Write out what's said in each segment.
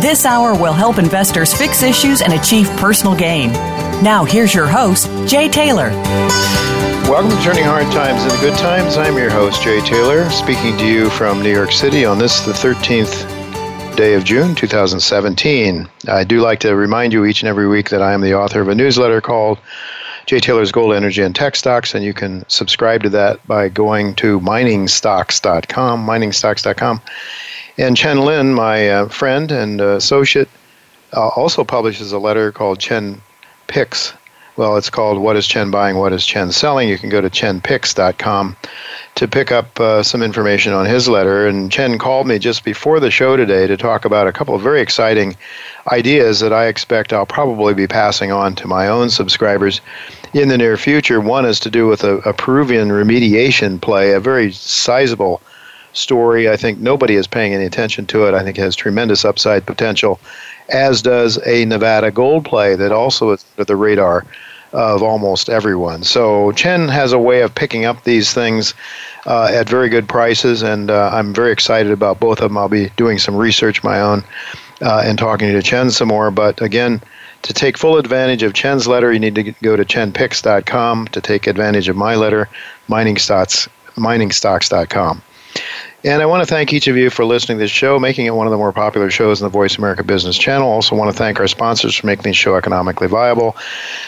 This hour will help investors fix issues and achieve personal gain. Now, here's your host, Jay Taylor. Welcome to Turning Hard Times into Good Times. I'm your host, Jay Taylor, speaking to you from New York City on this, the 13th day of June 2017. I do like to remind you each and every week that I am the author of a newsletter called Jay Taylor's Gold, Energy, and Tech Stocks, and you can subscribe to that by going to miningstocks.com, miningstocks.com. And Chen Lin, my uh, friend and uh, associate, uh, also publishes a letter called Chen Picks. Well, it's called What is Chen Buying, What is Chen Selling? You can go to chenpicks.com to pick up uh, some information on his letter. And Chen called me just before the show today to talk about a couple of very exciting ideas that I expect I'll probably be passing on to my own subscribers in the near future. One is to do with a, a Peruvian remediation play, a very sizable story. I think nobody is paying any attention to it. I think it has tremendous upside potential, as does a Nevada gold play that also is under the radar of almost everyone. So Chen has a way of picking up these things uh, at very good prices, and uh, I'm very excited about both of them. I'll be doing some research my own uh, and talking to Chen some more. But again, to take full advantage of Chen's letter, you need to go to chenpicks.com. To take advantage of my letter, miningstocks, miningstocks.com. And I want to thank each of you for listening to this show, making it one of the more popular shows in the Voice America Business Channel. Also want to thank our sponsors for making the show economically viable.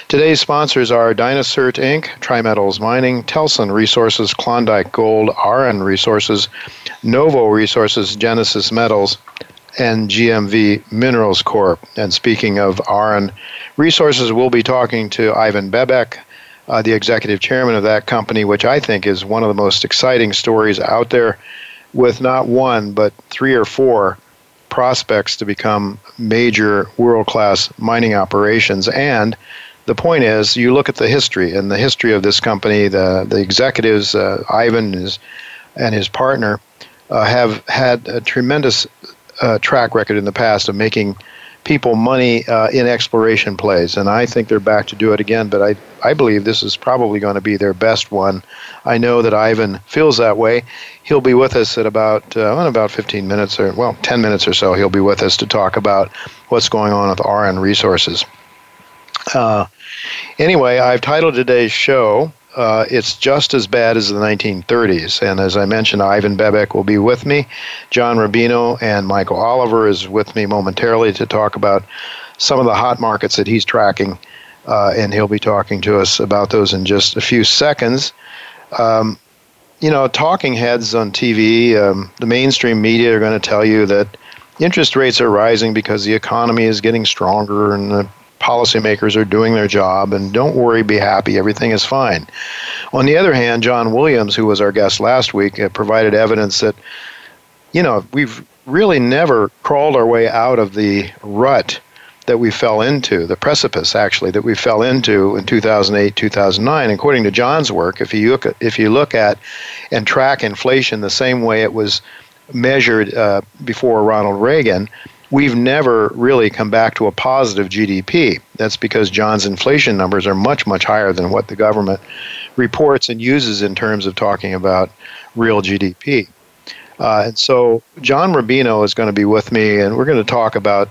Today's sponsors are Dynacert Inc., Trimetals Mining, Telson Resources, Klondike Gold, Auryn Resources, Novo Resources, Genesis Metals, and GMV Minerals Corp. And speaking of Auryn Resources, we'll be talking to Ivan Bebek, uh, the executive chairman of that company, which I think is one of the most exciting stories out there with not one, but three or four prospects to become major world class mining operations. And the point is, you look at the history and the history of this company, the, the executives, uh, Ivan and his, and his partner, uh, have had a tremendous uh, track record in the past of making people money uh, in exploration plays, and I think they're back to do it again. But I, I believe this is probably going to be their best one. I know that Ivan feels that way. He'll be with us at about uh, in about 15 minutes or well 10 minutes or so. He'll be with us to talk about what's going on with Auryn Resources. Uh, anyway, I've titled today's show uh, it's just as bad as the 1930s. And as I mentioned, Ivan Bebek will be with me. John Rubino and Michael Oliver is with me momentarily to talk about some of the hot markets that he's tracking. Uh, and he'll be talking to us about those in just a few seconds. Um, you know, talking heads on TV, um, the mainstream media are going to tell you that interest rates are rising because the economy is getting stronger and the policymakers are doing their job, and don't worry, be happy, everything is fine. On the other hand, John Williams, who was our guest last week, uh, provided evidence that, you know, we've really never crawled our way out of the rut that we fell into, the precipice actually that we fell into in 2008, 2009. According to John's work, if you look at, if you look at and track inflation the same way it was measured uh, before Ronald Reagan, we've never really come back to a positive GDP. That's because John's inflation numbers are much, much higher than what the government reports and uses in terms of talking about real GDP. Uh, and so John Rubino is going to be with me, and we're going to talk about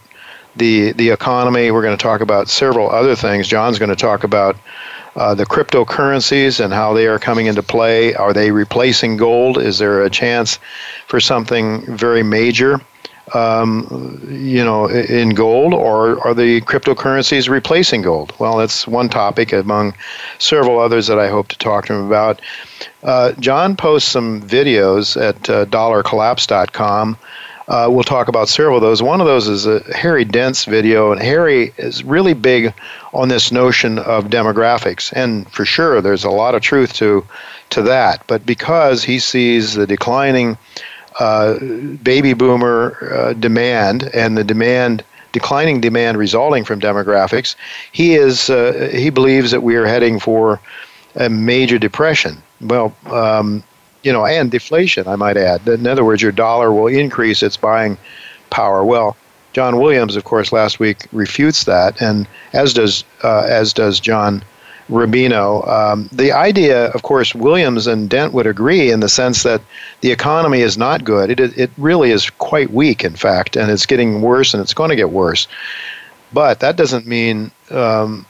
the the economy. We're going to talk about several other things. John's going to talk about uh, the cryptocurrencies and how they are coming into play. Are they replacing gold? Is there a chance for something very major? Um, you know, in gold, or are the cryptocurrencies replacing gold? Well, that's one topic among several others that I hope to talk to him about. Uh, John posts some videos at uh, dollarcollapse.com. Uh, we'll talk about several of those. One of those is a Harry Dent's video, and Harry is really big on this notion of demographics, and for sure, there's a lot of truth to to that. But because he sees the declining uh, baby boomer uh, demand and the demand declining demand resulting from demographics, he is uh, he believes that we are heading for a major depression. Well, um, you know, and deflation, I might add. In other words, your dollar will increase its buying power. Well, John Williams, of course, last week refutes that, and as does uh, as does John Rubino. Um, the idea, of course, Williams and Dent would agree in the sense that the economy is not good. It, it really is quite weak, in fact, and it's getting worse and it's going to get worse. But that doesn't mean, um,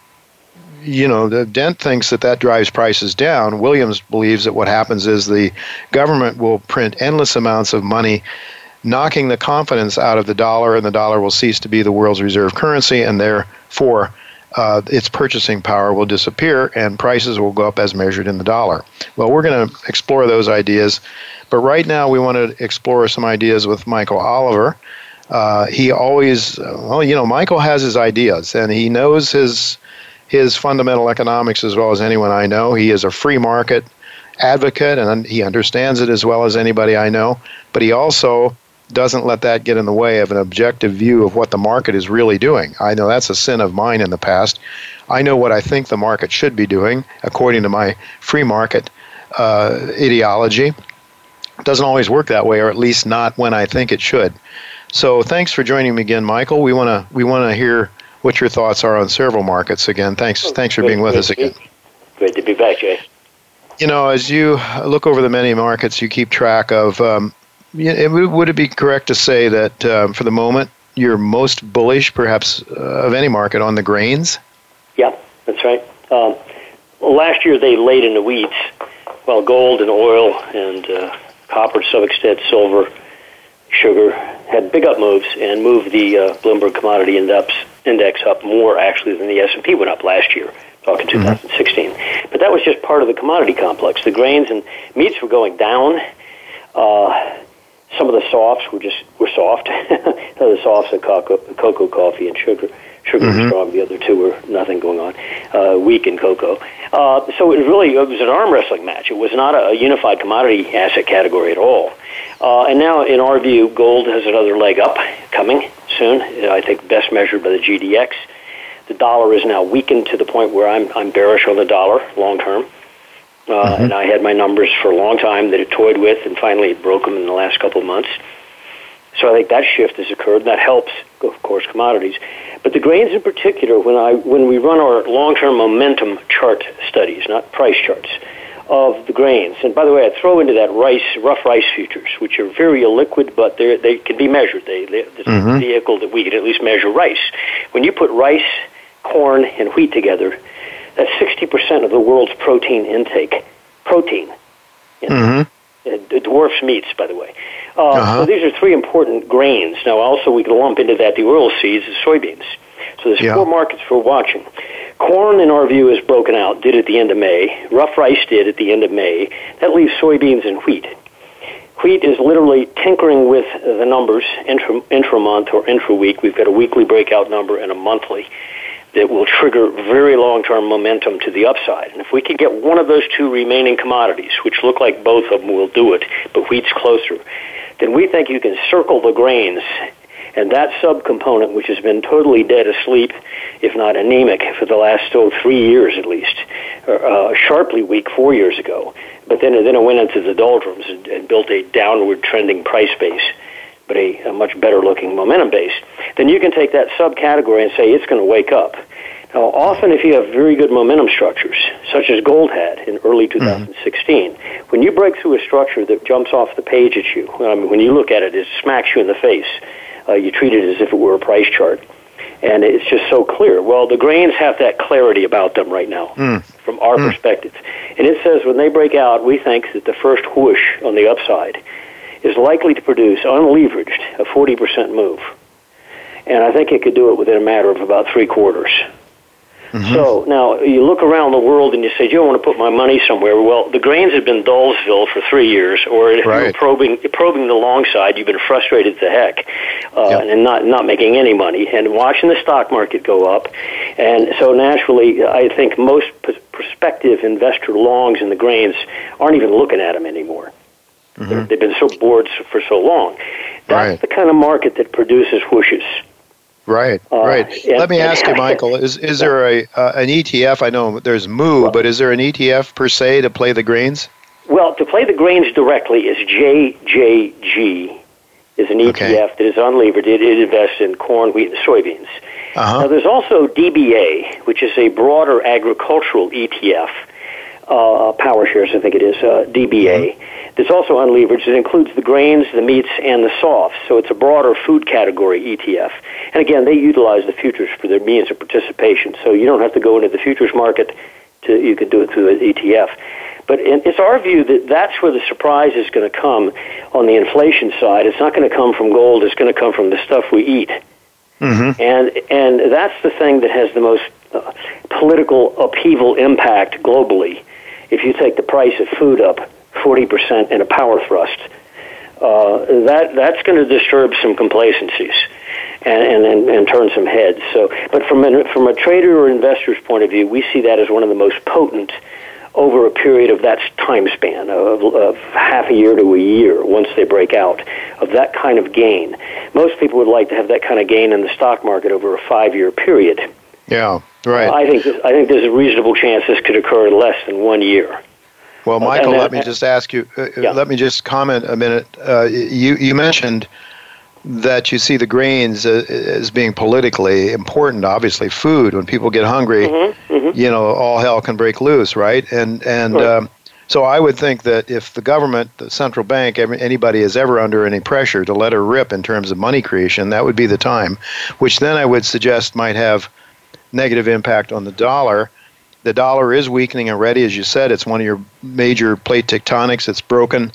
you know, Dent thinks that that drives prices down. Williams believes that what happens is the government will print endless amounts of money knocking the confidence out of the dollar, and the dollar will cease to be the world's reserve currency, and therefore uh, its purchasing power will disappear and prices will go up as measured in the dollar. Well, we're going to explore those ideas, but right now we want to explore some ideas with Michael Oliver. Uh, he always, well, you know, Michael has his ideas and he knows his his fundamental economics as well as anyone I know. He is a free market advocate and he understands it as well as anybody I know. But he also doesn't let that get in the way of an objective view of what the market is really doing. I know that's a sin of mine in the past. I know what I think the market should be doing according to my free market uh, ideology. It doesn't always work that way, or at least not when I think it should. So thanks for joining me again, Michael. We want to we want to hear what your thoughts are on several markets again. Thanks oh, thanks for being with us again. Great to be back, Jay. You know, as you look over the many markets you keep track of, um, would it be correct to say that um, for the moment you're most bullish, perhaps, uh, of any market on the grains? Yeah, that's right. Um, last year they laid in the weeds, while gold and oil and uh, copper, to some extent, silver, sugar had big up moves and moved the uh, Bloomberg Commodity Index index up more actually than the S and P went up last year. Talking 2016, mm-hmm. but that was just part of the commodity complex. The grains and meats were going down. Uh, some of the softs were just were soft. the softs are cocoa, cocoa, coffee, and sugar. Sugar mm-hmm. was strong. The other two were nothing going on. Uh, weak in cocoa. Uh, so it was really it was an arm wrestling match. It was not a, a unified commodity asset category at all. Uh, and now, in our view, gold has another leg up coming soon. I think best measured by the GDX. The dollar is now weakened to the point where I'm I'm bearish on the dollar long term. Uh, mm-hmm. And I had my numbers for a long time that it toyed with, and finally it broke them in the last couple of months. So I think that shift has occurred. and That helps, of course, commodities. But the grains in particular, when I when we run our long-term momentum chart studies, not price charts, of the grains. And by the way, I throw into that rice, rough rice futures, which are very illiquid, but they they can be measured. They, they this mm-hmm. is a vehicle that we can at least measure rice. When you put rice, corn, and wheat together, that's 60% of the world's protein intake. Protein. mm-hmm. It dwarfs meats, by the way. Uh, uh-huh. So these are three important grains. Now, also, we can lump into that the oil seeds and soybeans. So there's yeah. four markets for watching. Corn, in our view, is broken out, did at the end of May. Rough rice did at the end of May. That leaves soybeans and wheat. Wheat is literally tinkering with the numbers intra, intra-month or intra-week. We've got a weekly breakout number and a monthly that will trigger very long-term momentum to the upside. And if we can get one of those two remaining commodities, which look like both of them will do it, but wheat's closer, then we think you can circle the grains and that subcomponent, which has been totally dead asleep, if not anemic, for the last oh, three years at least, uh, sharply weak four years ago, but then, then it went into the doldrums and, and built a downward trending price base but a, a much better looking momentum base, then you can take that subcategory and say it's going to wake up. Now, often if you have very good momentum structures, such as gold had in early 2016, mm-hmm. when you break through a structure that jumps off the page at you, I mean, when you look at it, it smacks you in the face. Uh, you treat it as if it were a price chart. And it's just so clear. Well, the grains have that clarity about them right now, mm. from our mm. perspective. And it says when they break out, we think that the first whoosh on the upside is likely to produce, unleveraged, a 40% move. And I think it could do it within a matter of about three quarters. Mm-hmm. So now you look around the world and you say, "Do you want to put my money somewhere?" Well, the grains have been Dullsville for three years, or if right. you're probing probing the long side, you've been frustrated to heck uh, yep. and not not making any money, and watching the stock market go up, and so naturally, I think most prospective investor longs in the grains aren't even looking at them anymore. Mm-hmm. They've been so bored for so long. That's right. the kind of market that produces whooshes. Right, uh, right. Let me ask you, Michael: Is is there a uh, an ETF? I know there's Moo, well, but is there an ETF per se to play the grains? Well, to play the grains directly is JJG, is an ETF okay. that is unlevered. It, it invests in corn, wheat, and soybeans. Uh-huh. Now, there's also DBA, which is a broader agricultural ETF. Uh, power shares, I think it is, uh, DBA. Mm-hmm. It's also unleveraged. It includes the grains, the meats, and the softs. So it's a broader food category ETF. And again, they utilize the futures for their means of participation. So you don't have to go into the futures market. To, you can do it through the ETF. But it's our view that that's where the surprise is going to come on the inflation side. It's not going to come from gold. It's going to come from the stuff we eat. Mm-hmm. And and that's the thing that has the most uh, political upheaval impact globally. If you take the price of food up 40% in a power thrust, uh, that that's going to disturb some complacencies and, and, and, turn some heads. So, but from a, from a trader or investor's point of view, we see that as one of the most potent over a period of that time span of, of half a year to a year once they break out of that kind of gain. Most people would like to have that kind of gain in the stock market over a five year period. Yeah, right. I think I think there's a reasonable chance this could occur in less than one year. Well, Michael, let me just ask you. Uh, uh, yeah. Let me just comment a minute. Uh, you you mentioned that you see the grains uh, as being politically important. Obviously, food. When people get hungry, mm-hmm, mm-hmm. you know, all hell can break loose, right? And and right. Um, so I would think that if the government, the central bank, anybody is ever under any pressure to let her rip in terms of money creation, that would be the time. Which then I would suggest might have negative impact on the dollar the dollar is weakening already, as you said. It's one of your major plate tectonics. It's broken.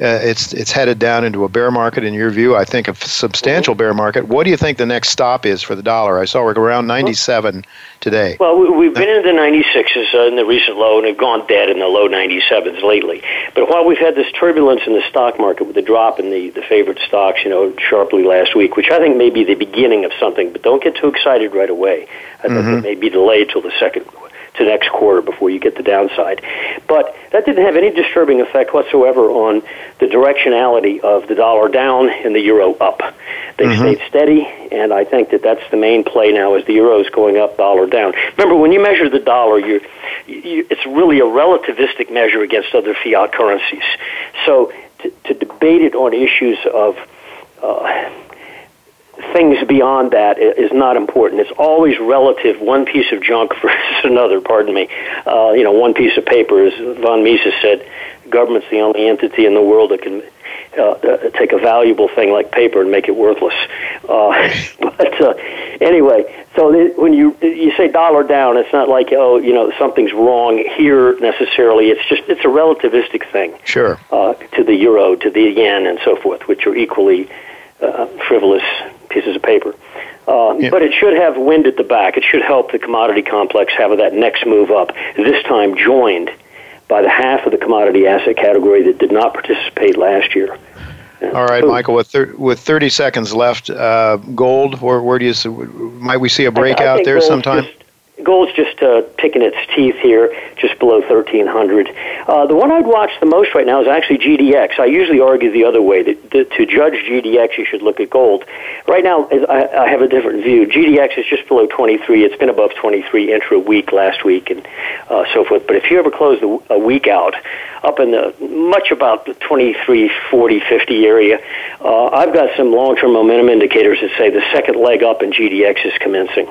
Uh, it's it's headed down into a bear market in your view. I think a substantial bear market. What do you think the next stop is for the dollar? I saw we're around 97 today. Well, we've been in the 96s uh, in the recent low and have gone dead in the low 97s lately. But while we've had this turbulence in the stock market with the drop in the the favorite stocks, you know, sharply last week, which I think may be the beginning of something. But don't get too excited right away. I think mm-hmm. it may be delayed till the second to next quarter before you get the downside. But that didn't have any disturbing effect whatsoever on the directionality of the dollar down and the euro up. They mm-hmm. stayed steady, and I think that that's the main play now is the euro is going up, dollar down. Remember, when you measure the dollar, you, you it's really a relativistic measure against other fiat currencies. So to, to debate it on issues of uh, things beyond that is not important. It's always relative, one piece of junk versus another, pardon me. Uh, you know, one piece of paper, as von Mises said, government's the only entity in the world that can uh, uh, take a valuable thing like paper and make it worthless. Uh, but uh, anyway, so th- when you you say dollar down, it's not like oh you know something's wrong here necessarily. It's just it's a relativistic thing. Sure. Uh, to the euro, to the yen, and so forth, which are equally uh, frivolous pieces of paper. Uh, yeah. But it should have wind at the back. It should help the commodity complex have that next move up, this time joined by the half of the commodity asset category that did not participate last year. All right, Michael. With thir- with 30 seconds left, uh, gold. Where, where do you see, might we see a breakout there sometime? Gold's just uh, picking its teeth here, just below 1300. Uh, the one I'd watch the most right now is actually GDX. I usually argue the other way that, to judge GDX, you should look at gold. Right now, I, have a different view. GDX is just below 23. It's been above 23 intra week last week and uh, so forth. But if you ever close a week out up in the much about the 23, 40, 50 area, uh, I've got some long-term momentum indicators that say the second leg up in GDX is commencing.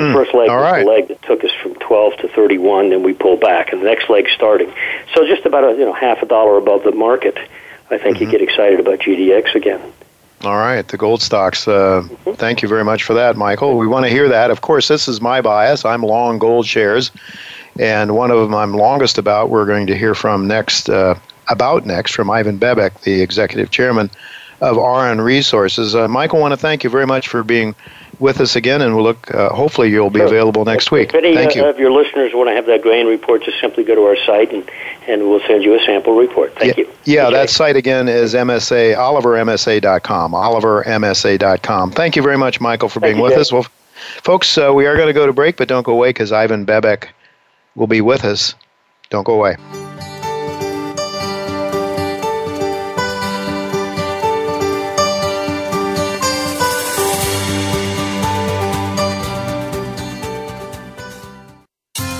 Mm, first leg was right. the leg that took us from 12 to 31, then we pull back, and the next leg starting. So just about a you know half a dollar above the market, I think mm-hmm. you get excited about GDX again. All right, the gold stocks. Uh, mm-hmm. Thank you very much for that, Michael. We want to hear that. Of course, this is my bias. I'm long gold shares, and one of them I'm longest about. We're going to hear from next uh, about next from Ivan Bebek, the executive chairman of Auryn Resources. Uh, Michael, I want to thank you very much for being with us again, and we'll look. Uh, hopefully, you'll be available next week. If any Thank you. of your listeners want to have that grain report, just simply go to our site, and, and we'll send you a sample report. Thank yeah, you. Yeah, Okay. that site again is MSA OliverMSA.com. OliverMSA.com. Thank you very much, Michael, for Thank being with Jay. us. Well, folks, uh, we are going to go to break, but don't go away because Ivan Bebek will be with us. Don't go away.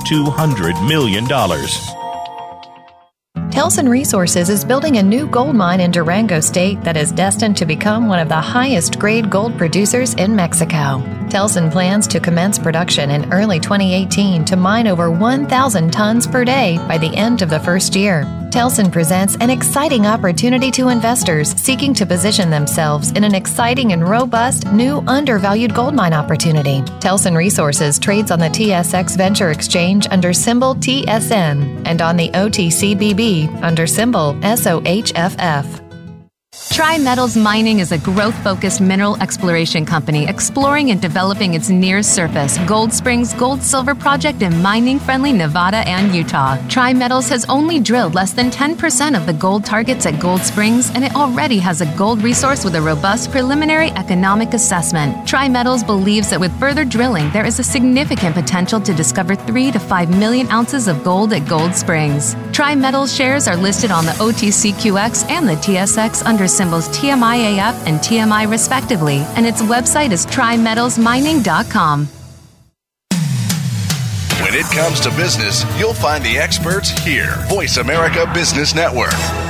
$200 million. Telson Resources is building a new gold mine in Durango State that is destined to become one of the highest grade gold producers in Mexico. Telson plans to commence production in early 2018 to mine over 1,000 tons per day by the end of the first year. Telson presents an exciting opportunity to investors seeking to position themselves in an exciting and robust new undervalued gold mine opportunity. Telson Resources trades on the TSX Venture Exchange under symbol TSN and on the OTCBB under symbol SOHFF. Tri-Metals Mining is a growth-focused mineral exploration company exploring and developing its near-surface Gold Springs gold-silver project in mining-friendly Nevada and Utah. Tri-Metals has only drilled less than 10% of the gold targets at Gold Springs, and it already has a gold resource with a robust preliminary economic assessment. Tri-Metals believes that with further drilling, there is a significant potential to discover 3 to 5 million ounces of gold at Gold Springs. Tri-Metals shares are listed on the OTCQX and the TSX under symbols TMIAF and TMI respectively, and its website is trimetalsmining.com. When it comes to business, you'll find the experts here. Voice America Business Network.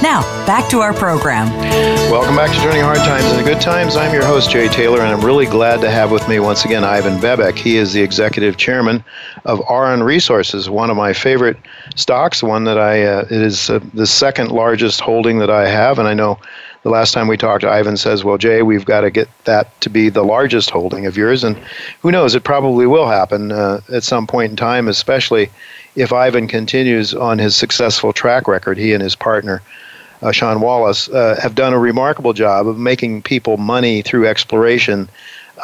Now, back to our program. Welcome back to Turning Hard Times into Good Times. I'm your host, Jay Taylor, and I'm really glad to have with me once again Ivan Bebek. He is the executive chairman of Auryn Resources, one of my favorite stocks, one that I, uh, it is uh, the second largest holding that I have. And I know the last time we talked, Ivan says, Well, Jay, we've got to get that to be the largest holding of yours. And who knows, it probably will happen uh, at some point in time, especially if Ivan continues on his successful track record, he and his partner uh, Shawn Wallace, uh, have done a remarkable job of making people money through exploration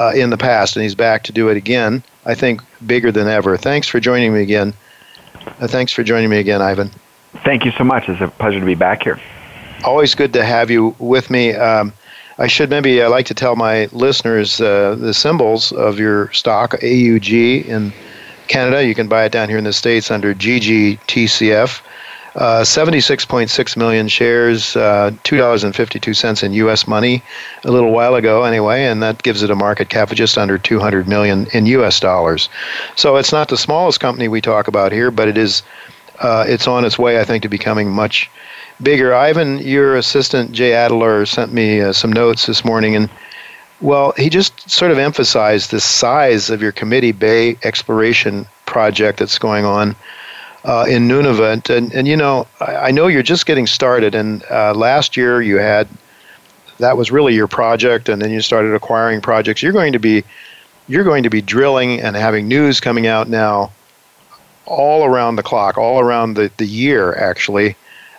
uh, in the past, and he's back to do it again. I think bigger than ever. Thanks for joining me again. Uh, thanks for joining me again, Ivan. Thank you so much. It's a pleasure to be back here. Always good to have you with me. Um, I should maybe I like to tell my listeners uh, the symbols of your stock AUG in Canada. You can buy it down here in the states under GGTCF. Uh, 76.6 million shares, uh, $2.52 in U.S. money a little while ago, anyway, and that gives it a market cap of just under 200 million in U.S. dollars. So it's not the smallest company we talk about here, but it is. Uh, it's on its way, I think, to becoming much bigger. Ivan, your assistant Jay Adler sent me uh, some notes this morning, and well, he just sort of emphasized the size of your Committee Bay exploration project that's going on uh, in Nunavut. And, and you know, I, I know you're just getting started. And uh, last year you had that was really your project, and then you started acquiring projects. You're going to be you're going to be drilling and having news coming out now all around the clock, all around the, the year, actually.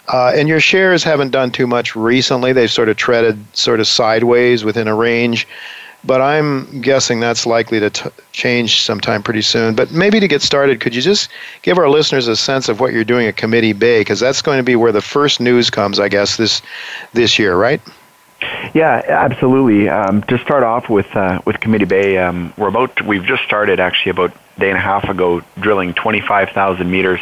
Uh, and your shares haven't done too much recently. They've sort of treaded sort of sideways within a range. But I'm guessing that's likely to t- change sometime pretty soon. But maybe to get started, could you just give our listeners a sense of what you're doing at Committee Bay? Because that's going to be where the first news comes, I guess, this this year, right? Yeah, absolutely. Um, to start off with uh, with Committee Bay, um, we're about we've just started actually about a day and a half ago drilling 25,000 meters,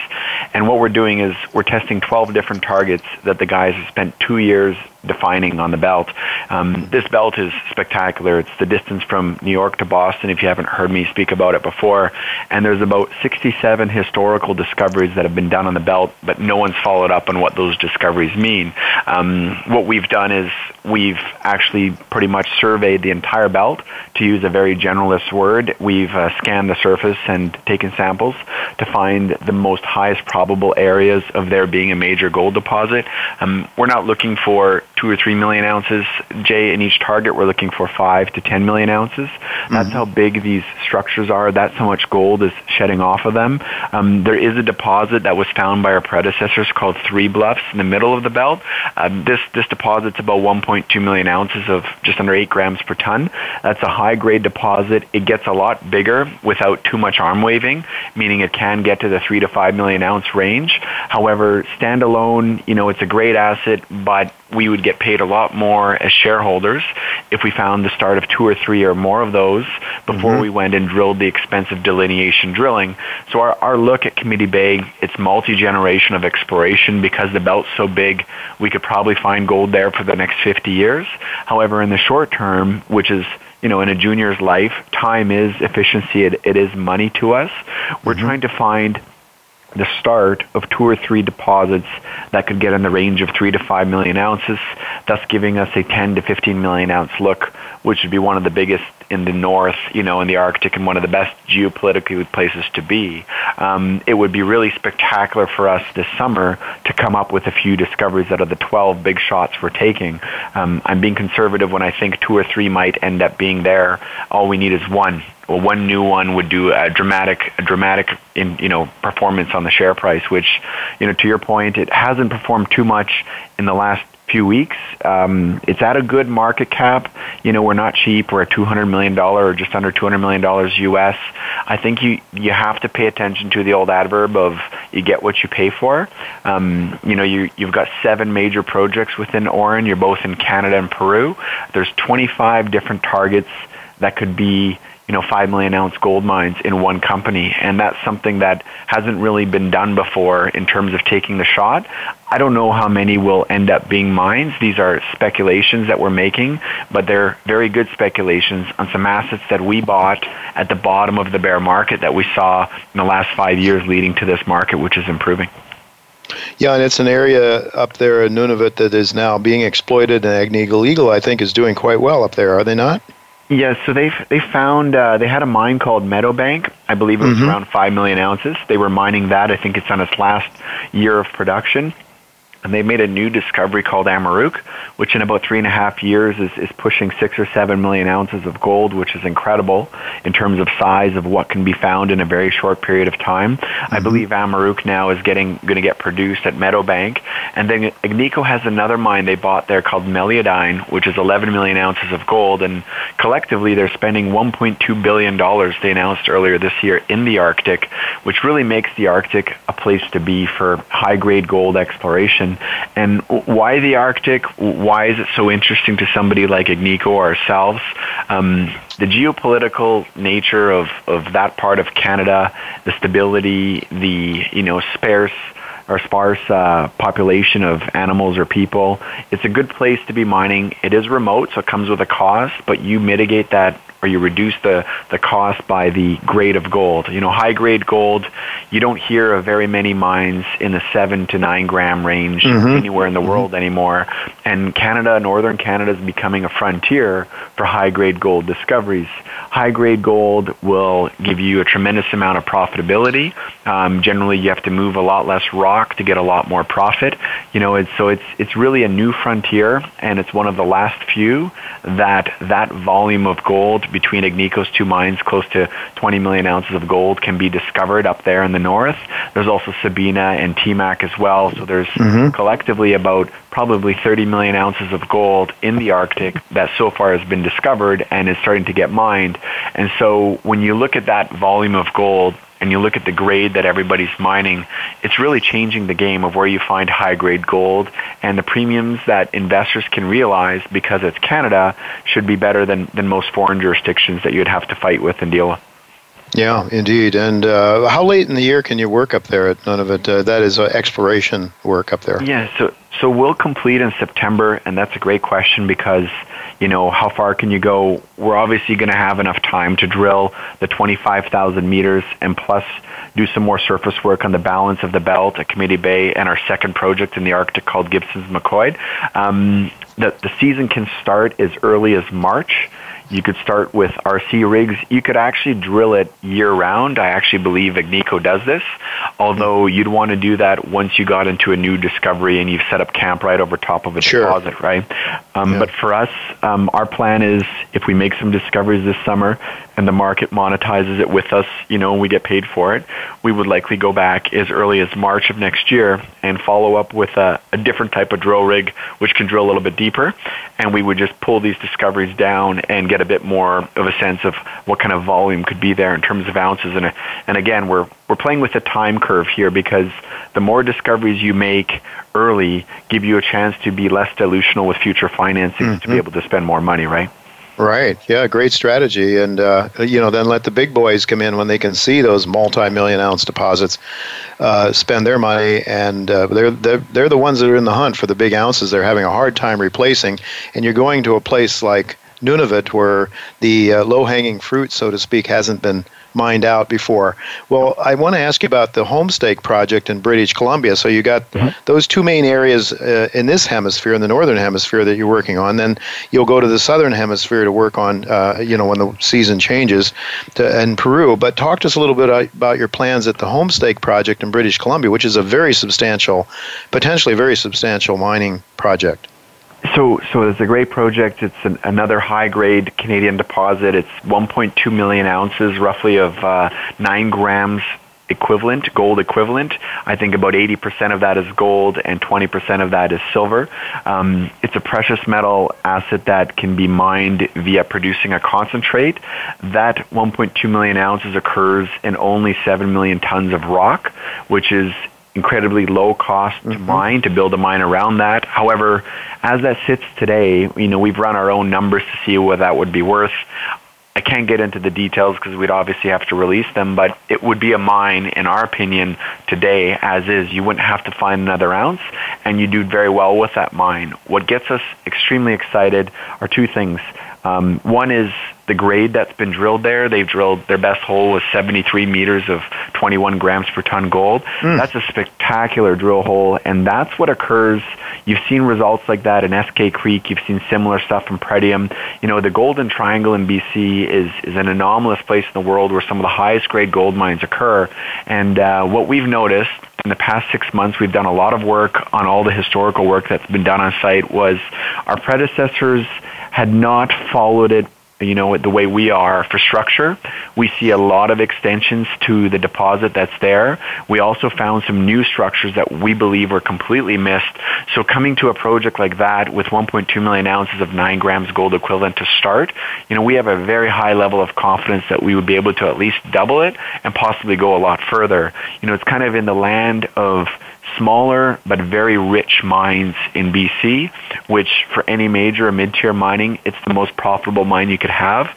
and what we're doing is we're testing 12 different targets that the guys have spent two years defining on the belt. Um, this belt is spectacular. It's the distance from New York to Boston, if you haven't heard me speak about it before. And there's about 67 historical discoveries that have been done on the belt, but no one's followed up on what those discoveries mean. Um, what we've done is we've actually pretty much surveyed the entire belt, to use a very generalist word. We've uh, scanned the surface and taken samples to find the most highest probable areas of there being a major gold deposit. Um, we're not looking for two or three million ounces, Jay, in each target. We're looking for five to ten million ounces. That's mm-hmm. how big these structures are. That's how much gold is shedding off of them. Um, there is a deposit that was found by our predecessors called Three Bluffs in the middle of the belt. Um, this this deposit's about 1.2 million ounces of just under eight grams per ton. That's a high grade deposit. It gets a lot bigger without too much arm waving, meaning it can get to the three to five million ounce range. However, standalone, you know, it's a great asset, but we would get paid a lot more as shareholders if we found the start of two or three or more of those before mm-hmm. we went and drilled the expensive delineation drilling. So our, our look at Committee Bay, it's multi-generation of exploration because the belt's so big, we could probably find gold there for the next 50 years. However, in the short term, which is you know, in a junior's life, time is efficiency. It, it is money to us. We're mm-hmm. trying to find the start of two or three deposits that could get in the range of three to five million ounces, thus giving us a 10 to 15 million ounce look, which would be one of the biggest in the north, you know, in the Arctic, and one of the best geopolitically places to be. Um, it would be really spectacular for us this summer to come up with a few discoveries out of the 12 big shots we're taking. Um, I'm being conservative when I think two or three might end up being there. All we need is one well, one new one would do a dramatic, a dramatic, in, you know, performance on the share price. Which, you know, to your point, it hasn't performed too much in the last few weeks. Um, it's at a good market cap. You know, we're not cheap. We're at two hundred million dollar or just under two hundred million dollars U.S. I think you you have to pay attention to the old adverb of you get what you pay for. Um, you know, you you've got seven major projects within Auryn. You're both in Canada and Peru. There's twenty five different targets that could be you know, five million ounce gold mines in one company. And that's something that hasn't really been done before in terms of taking the shot. I don't know how many will end up being mines. These are speculations that we're making, but they're very good speculations on some assets that we bought at the bottom of the bear market that we saw in the last five years leading to this market, which is improving. Yeah, and it's an area up there in Nunavut that is now being exploited, and Agnico Eagle, I think, is doing quite well up there, are they not? Yes, so they they found uh, they had a mine called Meadowbank. I believe it was mm-hmm. around five million ounces. They were mining that. I think it's on its last year of production and they made a new discovery called Amaruq, which in about three and a half years is, is pushing six or seven million ounces of gold, which is incredible in terms of size of what can be found in a very short period of time. Mm-hmm. I believe Amaruq now is getting going to get produced at Meadowbank, and then Agnico has another mine they bought there called Meliadine, which is 11 million ounces of gold, and collectively they're spending 1.2 billion dollars. They announced earlier this year in the Arctic, which really makes the Arctic a place to be for high grade gold exploration and why the Arctic? Why is it so interesting to somebody like Agnico or ourselves? Um, the geopolitical nature of, of that part of Canada, the stability, the you know sparse or sparse uh, population of animals or people. It's a good place to be mining. It is remote, so it comes with a cost, but you mitigate that or you reduce the, the cost by the grade of gold. You know, high grade gold, you don't hear of very many mines in the seven to nine gram range mm-hmm. anywhere in the mm-hmm. world anymore. And Canada, northern Canada, is becoming a frontier for high grade gold discoveries. High grade gold will give you a tremendous amount of profitability. Um, generally, you have to move a lot less rock to get a lot more profit. You know, it's, so it's it's really a new frontier, and it's one of the last few that that volume of gold between Agnico's two mines, close to 20 million ounces of gold can be discovered up there in the north. There's also Sabina and TMAC as well. So there's mm-hmm. collectively about probably 30 million ounces of gold in the Arctic that so far has been discovered and is starting to get mined. And so when you look at that volume of gold, and you look at the grade that everybody's mining, it's really changing the game of where you find high grade gold and the premiums that investors can realize because it's Canada should be better than, than most foreign jurisdictions that you'd have to fight with and deal with. Yeah, indeed. And uh, how late in the year can you work up there at Nunavut? Uh, that is uh, exploration work up there. Yeah, so so we'll complete in September, and that's a great question because you know, how far can you go? We're obviously going to have enough time to drill the 25,000 meters and plus do some more surface work on the balance of the belt at Committee Bay and our second project in the Arctic called Gibson's McCoy. Um, the, the season can start as early as March. You could start with RC rigs. You could actually drill it year round. I actually believe Agnico does this, although you'd want to do that once you got into a new discovery and you've set up camp right over top of a sure. deposit, right? Um, yeah. But for us, um, our plan is if we make some discoveries this summer and the market monetizes it with us, you know, and we get paid for it, we would likely go back as early as March of next year and follow up with a, a different type of drill rig, which can drill a little bit deeper. And we would just pull these discoveries down and get a bit more of a sense of what kind of volume could be there in terms of ounces. And, and again, we're, we're playing with a time curve here because the more discoveries you make early give you a chance to be less dilutional with future financing mm-hmm. to be able to spend more money, right? Right. Yeah. Great strategy. And, uh, you know, then let the big boys come in when they can see those multi million ounce deposits, uh, spend their money. And uh, they're, they're, they're the ones that are in the hunt for the big ounces they're having a hard time replacing. And you're going to a place like Nunavut where the uh, low hanging fruit, so to speak, hasn't been mined out before. Well, I want to ask you about the Homestake project in British Columbia. So you got mm-hmm. those two main areas uh, in this hemisphere, in the northern hemisphere, that you're working on. Then you'll go to the southern hemisphere to work on, uh, you know, when the season changes, to, in Peru. But talk to us a little bit about your plans at the Homestake project in British Columbia, which is a very substantial, potentially very substantial mining project. So, so it's a great project. It's an, another high-grade Canadian deposit. It's 1.2 million ounces, roughly of uh, nine grams equivalent, gold equivalent. I think about 80% of that is gold and 20% of that is silver. Um, it's a precious metal asset that can be mined via producing a concentrate. That 1.2 million ounces occurs in only 7 million tons of rock, which is incredibly low cost mm-hmm. to mine to build a mine around that. However, as that sits today, you know, we've run our own numbers to see what that would be worth. I can't get into the details because we'd obviously have to release them, but it would be a mine, in our opinion, today as is. You wouldn't have to find another ounce, and you do very well with that mine. What gets us extremely excited are two things. Um, one is the grade that's been drilled there. They've drilled their best hole was 73 meters of 21 grams per ton gold. Mm. That's a spectacular drill hole, and that's what occurs. You've seen results like that in Eskay Creek. You've seen similar stuff in Pretium. You know, the Golden Triangle in BC is is an anomalous place in the world where some of the highest grade gold mines occur. And uh, what we've noticed in the past six months, we've done a lot of work on all the historical work that's been done on site. Was our predecessors had not followed it you know, the way we are for structure. We see a lot of extensions to the deposit that's there. We also found some new structures that we believe were completely missed. So coming to a project like that with 1.2 million ounces of 9 grams gold equivalent to start, you know, we have a very high level of confidence that we would be able to at least double it and possibly go a lot further. You know, it's kind of in the land of smaller but very rich mines in BC, which for any major or mid-tier mining, it's the most profitable mine you could have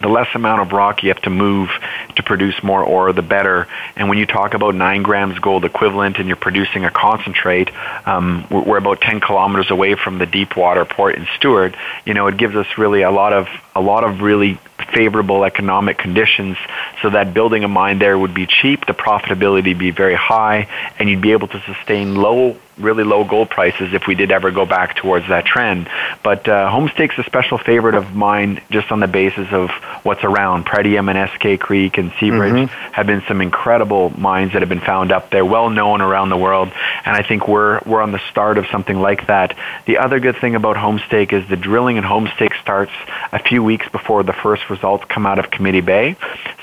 the less amount of rock you have to move to produce more ore, the better. And when you talk about nine grams gold equivalent and you're producing a concentrate, um, we're about 10 kilometers away from the deep water port in Stewart. You know, it gives us really a lot of a lot of really favorable economic conditions so that building a mine there would be cheap, the profitability would be very high, and you'd be able to sustain low really low gold prices if we did ever go back towards that trend. But uh, Homestake's a special favorite of mine just on the basis of what's around. Pretium and Eskay Creek and Seabridge mm-hmm. have been some incredible mines that have been found up there, well known around the world. And I think we're, we're on the start of something like that. The other good thing about Homestake is the drilling in Homestake starts a few weeks before the first results come out of Committee Bay.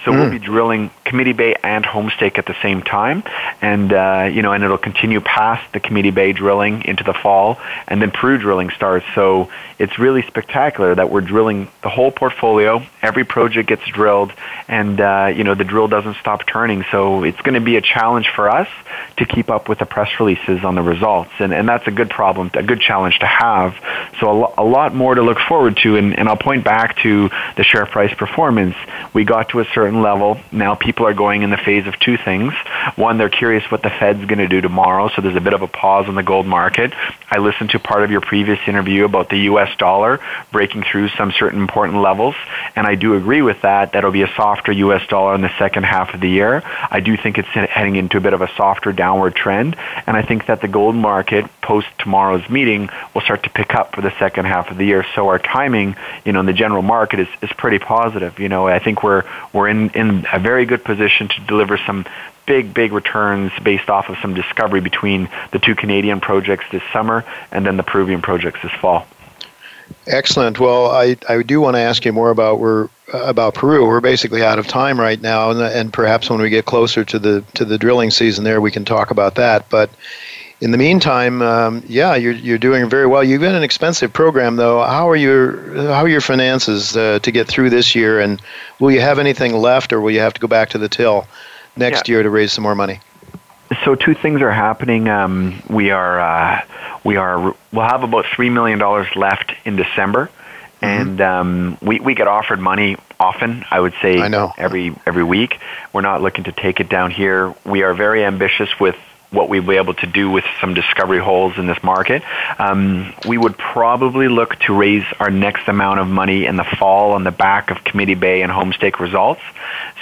So mm. we'll be drilling Committee Bay and Homestake at the same time, and uh, you know, and it'll continue past the Committee Bay drilling into the fall, and then Peru drilling starts. So it's really spectacular that we're drilling the whole portfolio. Every project gets drilled, and uh, you know, the drill doesn't stop turning. So it's going to be a challenge for us to keep up with the press releases on the results, and and that's a good problem, a good challenge to have. So a, lo- a lot more to look forward to, and, and I'll point back to the share price performance. We got to a certain level. Now people are going in the phase of two things. One, they're curious what the Fed's going to do tomorrow, so there's a bit of a pause in the gold market. I listened to part of your previous interview about the U.S. dollar breaking through some certain important levels, and I do agree with that. That'll be a softer U.S. dollar in the second half of the year. I do think it's heading into a bit of a softer downward trend, and I think that the gold market post tomorrow's meeting will start to pick up for the second half of the year. So our timing, you know, in the general market is, is pretty positive. You know, I think we're we're in, in a very good position to deliver some big, big returns based off of some discovery between the two Canadian projects this summer and then the Peruvian projects this fall. Excellent. Well, I, I do want to ask you more about we're about Peru. We're basically out of time right now, and, and perhaps when we get closer to the to the drilling season there, we can talk about that. But in the meantime, um, yeah, you're you're doing very well. You've got an expensive program, though. How are your how are your finances uh, to get through this year? And will you have anything left, or will you have to go back to the till next yeah. year to raise some more money? So two things are happening. Um, we are uh, we are we'll have about three million dollars left in December, mm-hmm. and um, we we get offered money often. I would say I know. every every week. We're not looking to take it down here. We are very ambitious with what we'll be able to do with some discovery holes in this market. Um, we would probably look to raise our next amount of money in the fall on the back of Committee Bay and Homestake results.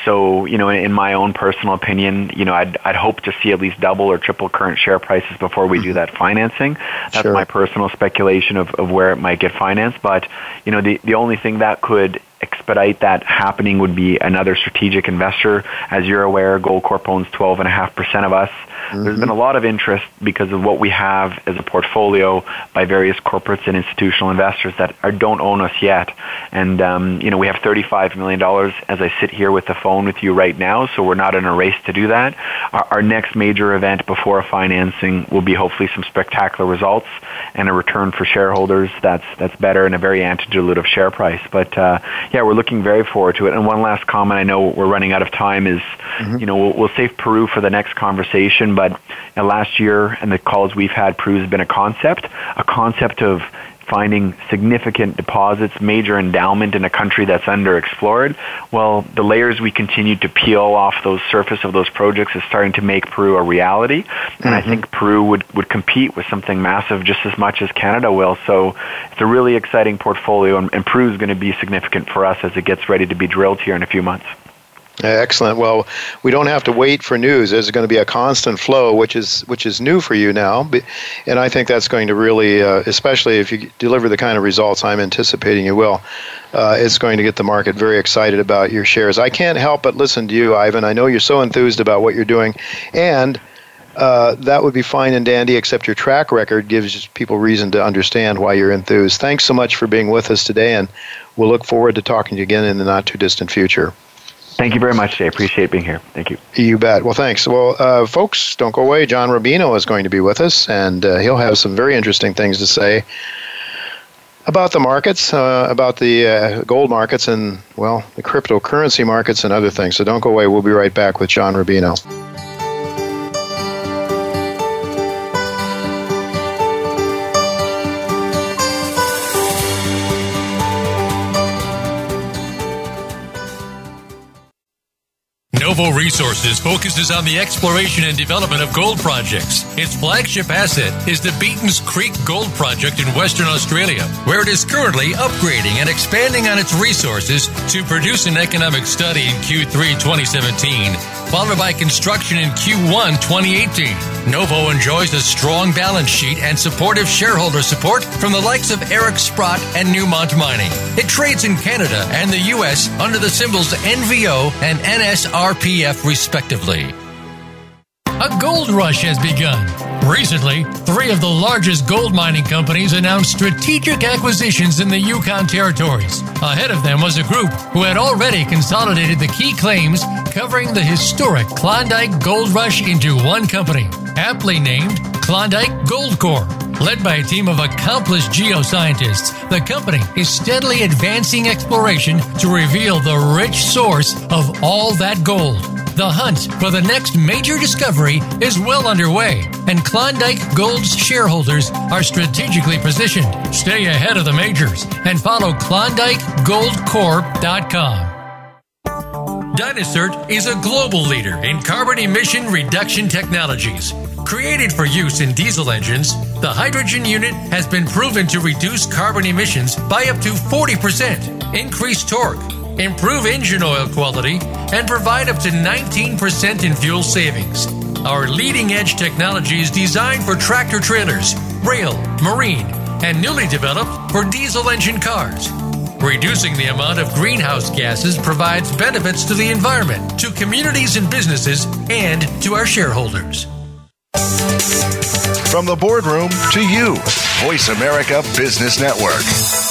So, you know, in my own personal opinion, you know, I'd, I'd hope to see at least double or triple current share prices before we do mm-hmm. that financing. That's sure. my personal speculation of, of where it might get financed. But, you know, the, the only thing that could expedite that happening would be another strategic investor. As you're aware, Goldcorp owns 12.5% of us. Mm-hmm. There's been a lot of interest because of what we have as a portfolio by various corporates and institutional investors that are, don't own us yet. And, um, you know, we have $35 million as I sit here with the phone with you right now, so we're not in a race to do that. Our, our next major event before a financing will be hopefully some spectacular results and a return for shareholders that's, that's better and a very anti-dilutive share price. But, uh, yeah, we're looking very forward to it. And one last comment, I know we're running out of time, is, mm-hmm. you know, we'll, we'll save Peru for the next conversation, but last year and the calls we've had, Peru has been a concept, a concept of finding significant deposits, major endowment in a country that's underexplored, well, the layers we continue to peel off those surface of those projects is starting to make Peru a reality. And mm-hmm. I think Peru would, would compete with something massive just as much as Canada will. So it's a really exciting portfolio, and, and Peru is going to be significant for us as it gets ready to be drilled here in a few months. Excellent. Well, we don't have to wait for news. There's going to be a constant flow, which is which is new for you now, and I think that's going to really, uh, especially if you deliver the kind of results I'm anticipating you will, uh, it's going to get the market very excited about your shares. I can't help but listen to you, Ivan. I know you're so enthused about what you're doing, and uh, that would be fine and dandy, except your track record gives people reason to understand why you're enthused. Thanks so much for being with us today, and we'll look forward to talking to you again in the not too distant future. Thank you very much, Jay. Appreciate being here. Thank you. You bet. Well, thanks. Well, uh, folks, don't go away. John Rubino is going to be with us, and uh, he'll have some very interesting things to say about the markets, uh, about the uh, gold markets, and, well, the cryptocurrency markets and other things. So don't go away. We'll be right back with John Rubino. Novo Resources focuses on the exploration and development of gold projects. Its flagship asset is the Beaton's Creek Gold Project in Western Australia, where it is currently upgrading and expanding on its resources to produce an economic study in Q3 2017 followed by construction in Q1 2018. Novo enjoys a strong balance sheet and supportive shareholder support from the likes of Eric Sprott and Newmont Mining. It trades in Canada and the U.S. under the symbols NVO and NSRPF, respectively. A gold rush has begun. Recently, three of the largest gold mining companies announced strategic acquisitions in the Yukon territories. Ahead of them was a group who had already consolidated the key claims covering the historic Klondike Gold Rush into one company, aptly named Klondike Gold Corp. Led by a team of accomplished geoscientists, the company is steadily advancing exploration to reveal the rich source of all that gold. The hunt for the next major discovery is well underway, and Klondike Gold's shareholders are strategically positioned. Stay ahead of the majors and follow KlondikeGoldCorp.com. Dynacert is a global leader in carbon emission reduction technologies. Created for use in diesel engines, the HydraGEN unit has been proven to reduce carbon emissions by up to 40%, increase torque, improve engine oil quality, and provide up to 19% in fuel savings. Our leading edge technology is designed for tractor trailers, rail, marine, and newly developed for diesel engine cars. Reducing the amount of greenhouse gases provides benefits to the environment, to communities and businesses, and to our shareholders. From the boardroom to you, Voice America Business Network.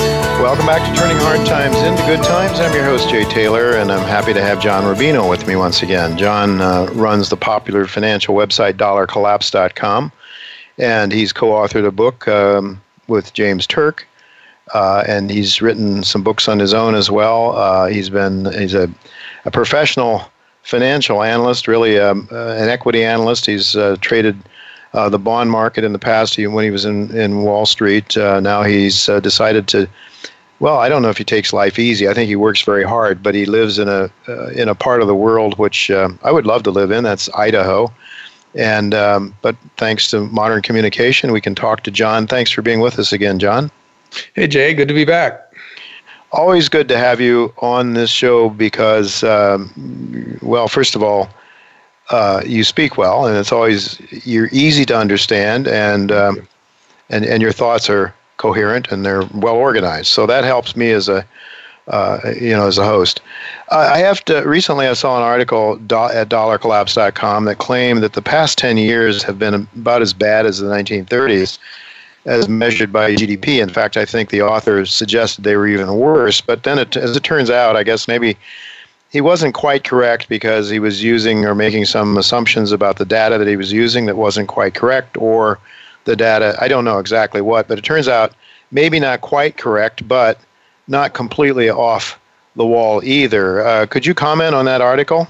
Welcome back to Turning Hard Times into Good Times. I'm your host, Jay Taylor, and I'm happy to have John Rubino with me once again. John uh, runs the popular financial website dollarcollapse.com, and he's co authored a book um, with James Turk. Uh, and he's written some books on his own as well. Uh, he's been he's a, a professional financial analyst, really um, uh, an equity analyst. He's uh, traded uh, the bond market in the past. He, when he was in, in Wall Street, uh, now he's uh, decided to. Well, I don't know if he takes life easy. I think he works very hard, but he lives in a uh, in a part of the world which uh, I would love to live in. That's Idaho, and um, but thanks to modern communication, we can talk to John. Thanks for being with us again, John. Hey Jay, good to be back. Always good to have you on this show because, um, well, first of all, uh, you speak well, and it's always you're easy to understand, and um, and and your thoughts are coherent and they're well organized. So that helps me as a uh, you know as a host. Uh, I have to recently I saw an article do, at dollarcollapse.com that claimed that the past 10 years have been about as bad as the 1930s as measured by GDP. In fact, I think the author suggested they were even worse. But then, it, as it turns out, I guess maybe he wasn't quite correct because he was using or making some assumptions about the data that he was using that wasn't quite correct, or the data, I don't know exactly what, but it turns out maybe not quite correct, but not completely off the wall either. Uh, could you comment on that article?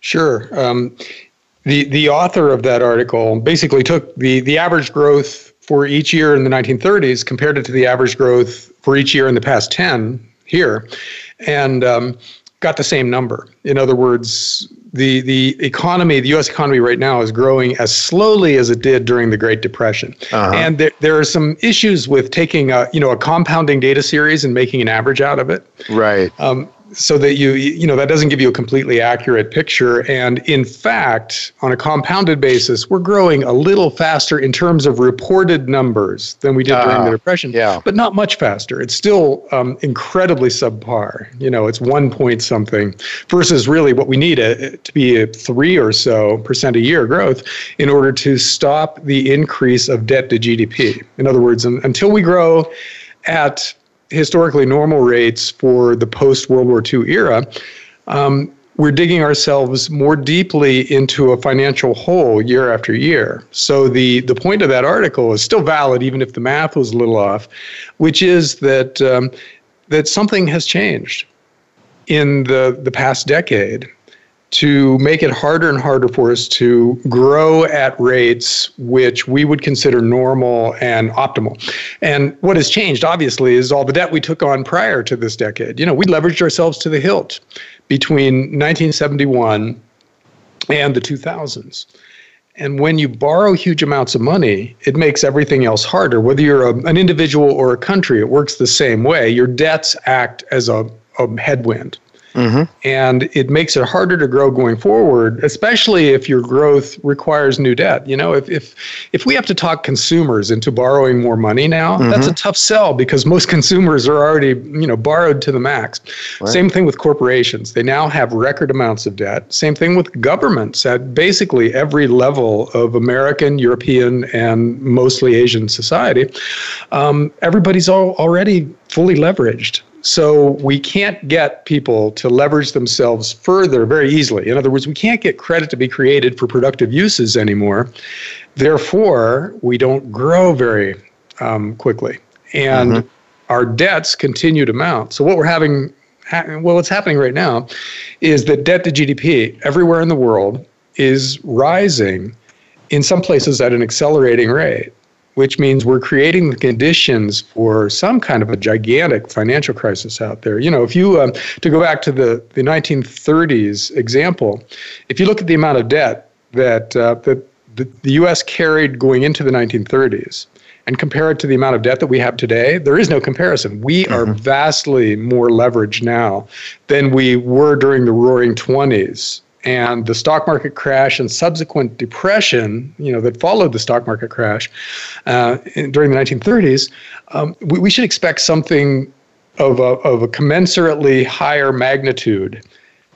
Sure. Um, the the author of that article basically took the the average growth for each year in the 1930s, compared it to the average growth for each year in the past 10 here, and um, got the same number. In other words, the the economy, the U.S. economy right now is growing as slowly as it did during the Great Depression, uh-huh. and there, there are some issues with taking a you know a compounding data series and making an average out of it. Right. Um, so that you you know that doesn't give you a completely accurate picture. And in fact on a compounded basis we're growing a little faster in terms of reported numbers than we did uh, during the depression yeah. but not much faster. It's still um, incredibly subpar you know it's one point something versus really what we need a, uh, to be a three or so percent a year growth in order to stop the increase of debt to gdp in other words until we grow at historically normal rates for the post World War II era, um, we're digging ourselves more deeply into a financial hole year after year. So the the point of that article is still valid, even if the math was a little off, which is that um, that something has changed in the the past decade to make it harder and harder for us to grow at rates which we would consider normal and optimal. And what has changed, obviously, is all the debt we took on prior to this decade. You know, we leveraged ourselves to the hilt between 1971 and the 2000s. And when you borrow huge amounts of money, it makes everything else harder. Whether you're a, an individual or a country, it works the same way. Your debts act as a, a headwind. Mm-hmm. And it makes it harder to grow going forward, especially if your growth requires new debt. You know, if if if we have to talk consumers into borrowing more money now, mm-hmm. that's a tough sell because most consumers are already, you know, borrowed to the max. Right. Same thing with corporations. They now have record amounts of debt. Same thing with governments at basically every level of American, European, and mostly Asian society. Um, everybody's all, already fully leveraged. So we can't get people to leverage themselves further very easily. In other words, we can't get credit to be created for productive uses anymore. Therefore, we don't grow very um, quickly. And mm-hmm. our debts continue to mount. So what we're having well, what's happening right now is that debt to GDP everywhere in the world is rising in some places at an accelerating rate which means we're creating the conditions for some kind of a gigantic financial crisis out there. You know, if you, um, to go back to the, the 1930s example, if you look at the amount of debt that, uh, that the, the U.S. carried going into the 1930s, and compare it to the amount of debt that we have today, there is no comparison. We mm-hmm. are vastly more leveraged now than we were during the roaring 20s and the stock market crash and subsequent depression, you know, that followed the stock market crash uh, in, during the 1930s, um, we, we, should expect something of a, of a commensurately higher magnitude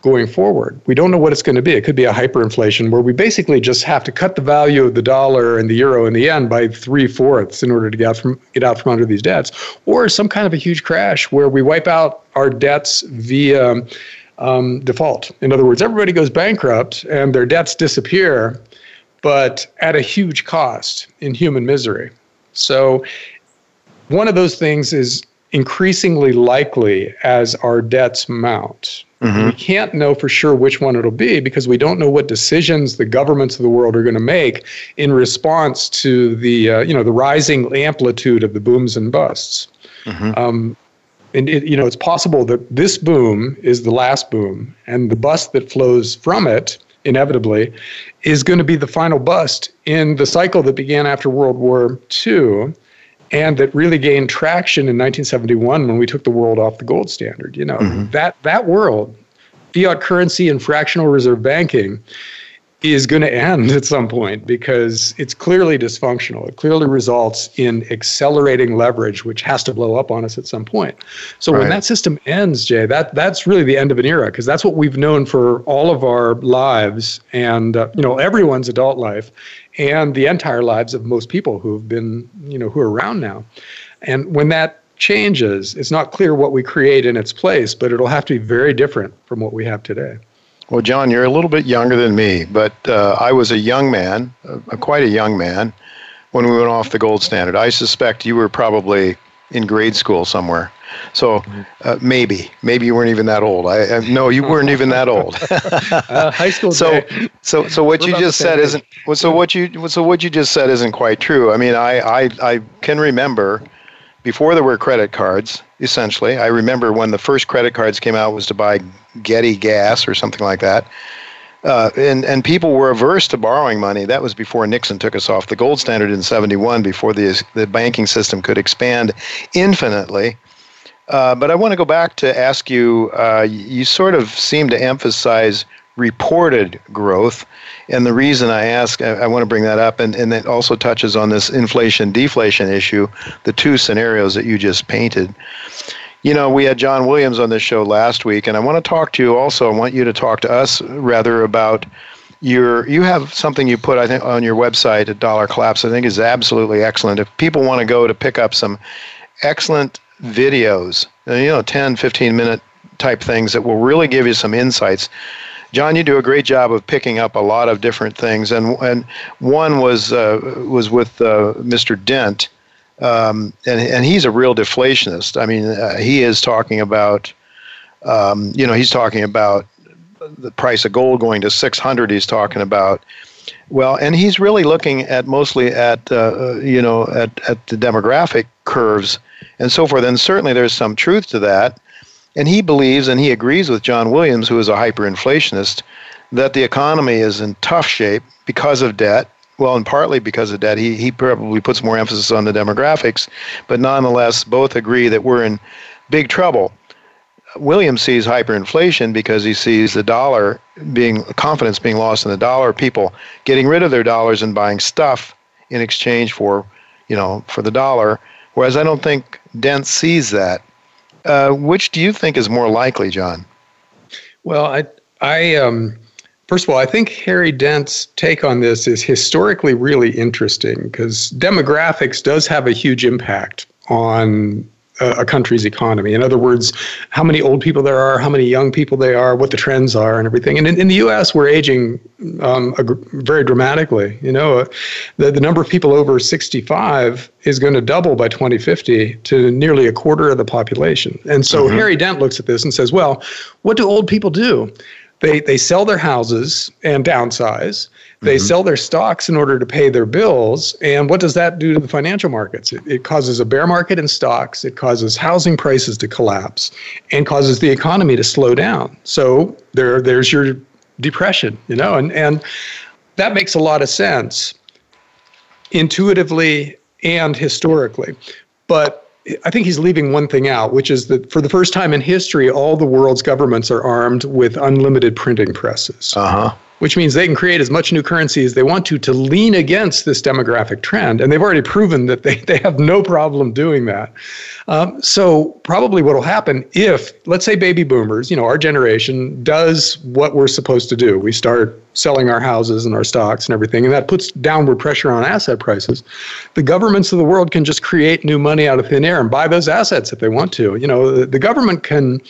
going forward. We don't know what it's going to be. It could be a hyperinflation where we basically just have to cut the value of the dollar and the euro in the end by three fourths in order to get out from get out from under these debts, or some kind of a huge crash where we wipe out our debts via um, default. In other words, everybody goes bankrupt and their debts disappear, but at a huge cost in human misery. So, one of those things is increasingly likely as our debts mount. Mm-hmm. We can't know for sure which one it'll be because we don't know what decisions the governments of the world are going to make in response to the uh, you know the rising amplitude of the booms and busts. Mm-hmm. Um, and it, you know it's possible that this boom is the last boom and the bust that flows from it inevitably is going to be the final bust in the cycle that began after world war ii and that really gained traction in 1971 when we took the world off the gold standard you know mm-hmm. that that world fiat currency and fractional reserve banking is going to end at some point because it's clearly dysfunctional. It clearly results in accelerating leverage, which has to blow up on us at some point. So right. when that system ends, Jay, that that's really the end of an era because that's what we've known for all of our lives and uh, you know everyone's adult life and the entire lives of most people who've been you know who are around now. And when that changes, it's not clear what we create in its place, but it'll have to be very different from what we have today. Well, John, you're a little bit younger than me, but uh, I was a young man, uh, quite a young man, when we went off the gold standard. I suspect you were probably in grade school somewhere. So uh, maybe, maybe you weren't even that old. I, I no, you weren't even that old. uh, high school. So, so, so what you just said isn't. So what you, so what you just said isn't quite true. I mean, I, I, I can remember before there were credit cards, essentially. I remember when the first credit cards came out was to buy Getty gas or something like that. Uh, and and people were averse to borrowing money. That was before Nixon took us off the gold standard in '71, before the the banking system could expand infinitely. Uh, but I want to go back to ask you. Uh, you sort of seem to emphasize reported growth, and the reason I ask, I, I want to bring that up, and, and it also touches on this inflation deflation issue, the two scenarios that you just painted. You know, we had John Williams on this show last week, and I want to talk to you also. I want you to talk to us rather about your. You have something you put, I think, on your website at Dollar Collapse. I think is absolutely excellent. If people want to go to pick up some excellent videos, you know, 10, 15 minute type things that will really give you some insights John, you do a great job of picking up a lot of different things, and and one was uh, was with uh, Mr. Dent, um, and and he's a real deflationist. I mean, uh, he is talking about, um, you know, he's talking about the price of gold going to 600. He's talking about, well, and he's really looking at mostly at uh, you know at at the demographic curves and so forth. And certainly there's some truth to that. And he believes and he agrees with John Williams, who is a hyperinflationist, that the economy is in tough shape because of debt. Well, and partly because of debt. He, he probably puts more emphasis on the demographics, but nonetheless, both agree that we're in big trouble. Williams sees hyperinflation because he sees the dollar being confidence being lost in the dollar, people getting rid of their dollars and buying stuff in exchange for, you know, for the dollar. Whereas I don't think Dent sees that. Uh, which do you think is more likely, John? Well, I, I, um, first of all, I think Harry Dent's take on this is historically really interesting because demographics does have a huge impact on a, country's economy. In other words, how many old people there are, how many young people they are, what the trends are, and everything. And in, in the U.S., we're aging um, very dramatically. You know, uh, the, the number of people over 65 is going to double by 2050 to nearly a quarter of the population. And so mm-hmm. Harry Dent looks at this and says, well, what do old people do? They, they sell their houses and downsize. They mm-hmm. sell their stocks in order to pay their bills. And what does that do to the financial markets? It, it causes a bear market in stocks, it causes housing prices to collapse, and causes the economy to slow down. So there, there's your depression, you know, and, and that makes a lot of sense intuitively and historically. But I think he's leaving one thing out, which is that for the first time in history, all the world's governments are armed with unlimited printing presses. Uh huh which means they can create as much new currency as they want to to lean against this demographic trend. And they've already proven that they, they have no problem doing that. Um, so, probably what will happen if, let's say, baby boomers, you know, our generation does what we're supposed to do, we start selling our houses and our stocks and everything, and that puts downward pressure on asset prices. The governments of the world can just create new money out of thin air and buy those assets if they want to. You know, the, the government can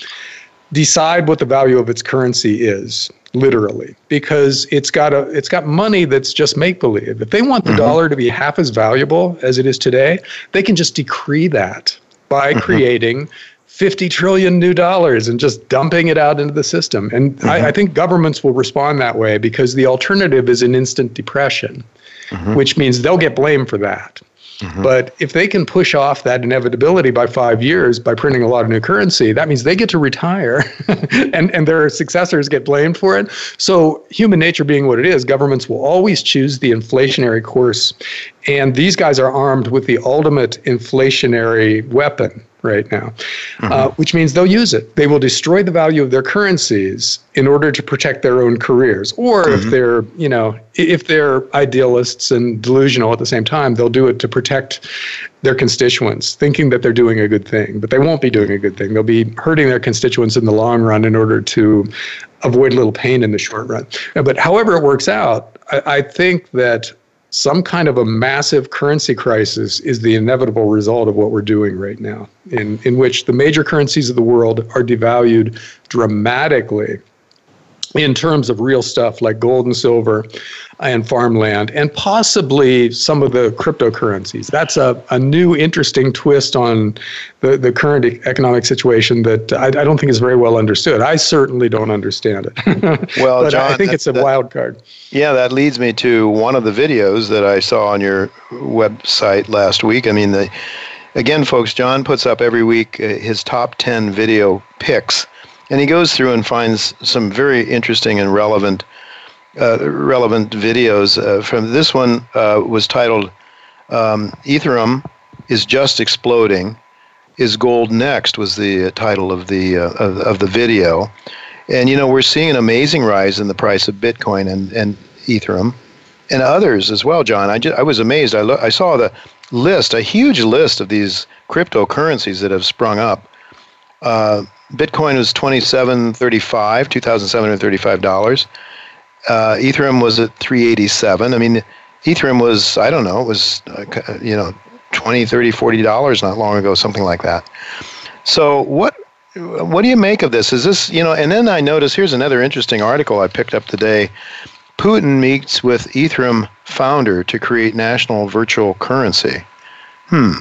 decide what the value of its currency is literally because it's got a it's got money that's just make believe if they want the mm-hmm. dollar to be half as valuable as it is today they can just decree that by mm-hmm. creating 50 trillion new dollars and just dumping it out into the system and mm-hmm. I, I, think governments will respond that way because the alternative is an instant depression mm-hmm. which means they'll get blamed for that Mm-hmm. But if they can push off that inevitability by five years by printing a lot of new currency, that means they get to retire and, and their successors get blamed for it. So, human nature being what it is, governments will always choose the inflationary course. And these guys are armed with the ultimate inflationary weapon, right now, mm-hmm. uh, which means they'll use it. They will destroy the value of their currencies in order to protect their own careers. Or mm-hmm. if they're, you know, if they're idealists and delusional at the same time, they'll do it to protect their constituents, thinking that they're doing a good thing, but they won't be doing a good thing. They'll be hurting their constituents in the long run in order to avoid a little pain in the short run. But however it works out, I, I think that some kind of a massive currency crisis is the inevitable result of what we're doing right now, in, in which the major currencies of the world are devalued dramatically in terms of real stuff like gold and silver and farmland and possibly some of the cryptocurrencies. That's a, a new interesting twist on the, the current economic situation that I, I don't think is very well understood. I certainly don't understand it. well, John, I think that, it's a that, wild card. Yeah, that leads me to one of the videos that I saw on your website last week. I mean, the, again, folks, John puts up every week uh, his top 10 video picks and he goes through and finds some very interesting and relevant uh, relevant videos. Uh, from this one uh, was titled um, "Ethereum is just exploding." Is gold next? Was the title of the uh, of, of, the video, and you know we're seeing an amazing rise in the price of Bitcoin and and Ethereum, and others as well. John, I just, I was amazed. I lo- I saw the list, a huge list of these cryptocurrencies that have sprung up. Uh, Bitcoin was twenty seven thirty five, two thousand seven hundred thirty five dollars. Uh, Ethereum was at three eighty seven. I mean, Ethereum was I don't know, it was uh, you know 20 30 40 dollars not long ago something like that so what what do you make of this? Is this, you know, and then I notice here's another interesting article I picked up today. Putin meets with Ethereum founder to create national virtual currency. Hmm.